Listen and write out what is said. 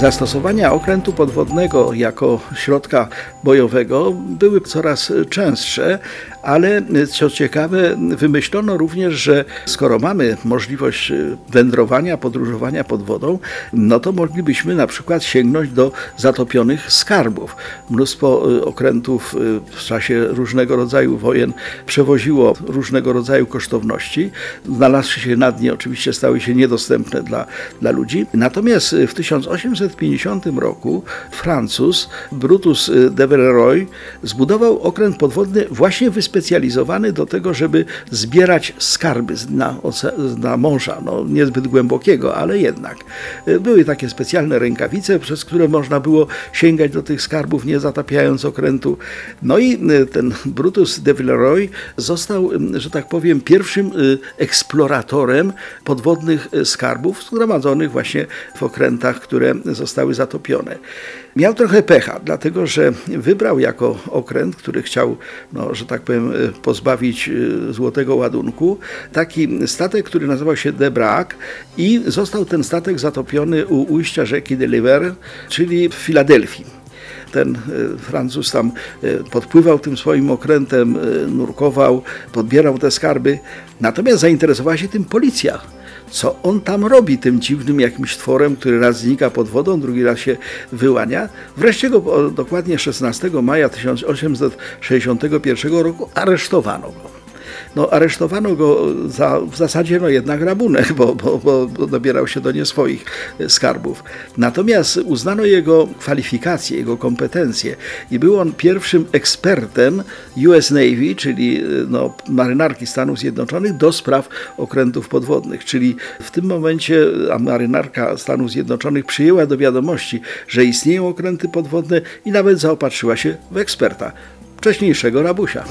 Zastosowania okrętu podwodnego jako środka bojowego były coraz częstsze, ale co ciekawe, wymyślono również, że skoro mamy możliwość wędrowania, podróżowania pod wodą, no to moglibyśmy na przykład sięgnąć do zatopionych skarbów. Mnóstwo okrętów w czasie różnego rodzaju wojen przewoziło różnego rodzaju kosztowności. Znalazły się na dnie, oczywiście stały się niedostępne dla, dla ludzi. Natomiast w 1850 roku Francuz Brutus de Villeroy zbudował okręt podwodny właśnie wyspecjalizowany do tego, żeby zbierać skarby z dna, z dna morza, no, niezbyt głębokiego, ale jednak. Były takie specjalne rękawice, przez które można było sięgać do tych skarbów, nie zatapiając okrętu. No i ten Brutus de Villeroy został, że tak powiem, pierwszym eksploratorem podwodnych skarbów zgromadzonych właśnie w okrętach, które zostały zatopione. Miał trochę pecha, dlatego że wybrał jako okręt, który chciał, no, że tak powiem, pozbawić złotego ładunku, taki statek, który nazywał się De Brac i został ten statek zatopiony u ujścia rzeki Deliver, czyli w Filadelfii ten Francuz tam podpływał tym swoim okrętem, nurkował, podbierał te skarby. Natomiast zainteresowała się tym policja. Co on tam robi, tym dziwnym jakimś tworem, który raz znika pod wodą, drugi raz się wyłania. Wreszcie go dokładnie 16 maja 1861 roku aresztowano go no, aresztowano go za w zasadzie no, jednak rabunek, bo, bo, bo dobierał się do nie swoich skarbów. Natomiast uznano jego kwalifikacje, jego kompetencje i był on pierwszym ekspertem US Navy, czyli no, marynarki Stanów Zjednoczonych do spraw okrętów podwodnych. Czyli w tym momencie marynarka Stanów Zjednoczonych przyjęła do wiadomości, że istnieją okręty podwodne i nawet zaopatrzyła się w eksperta, wcześniejszego rabusia.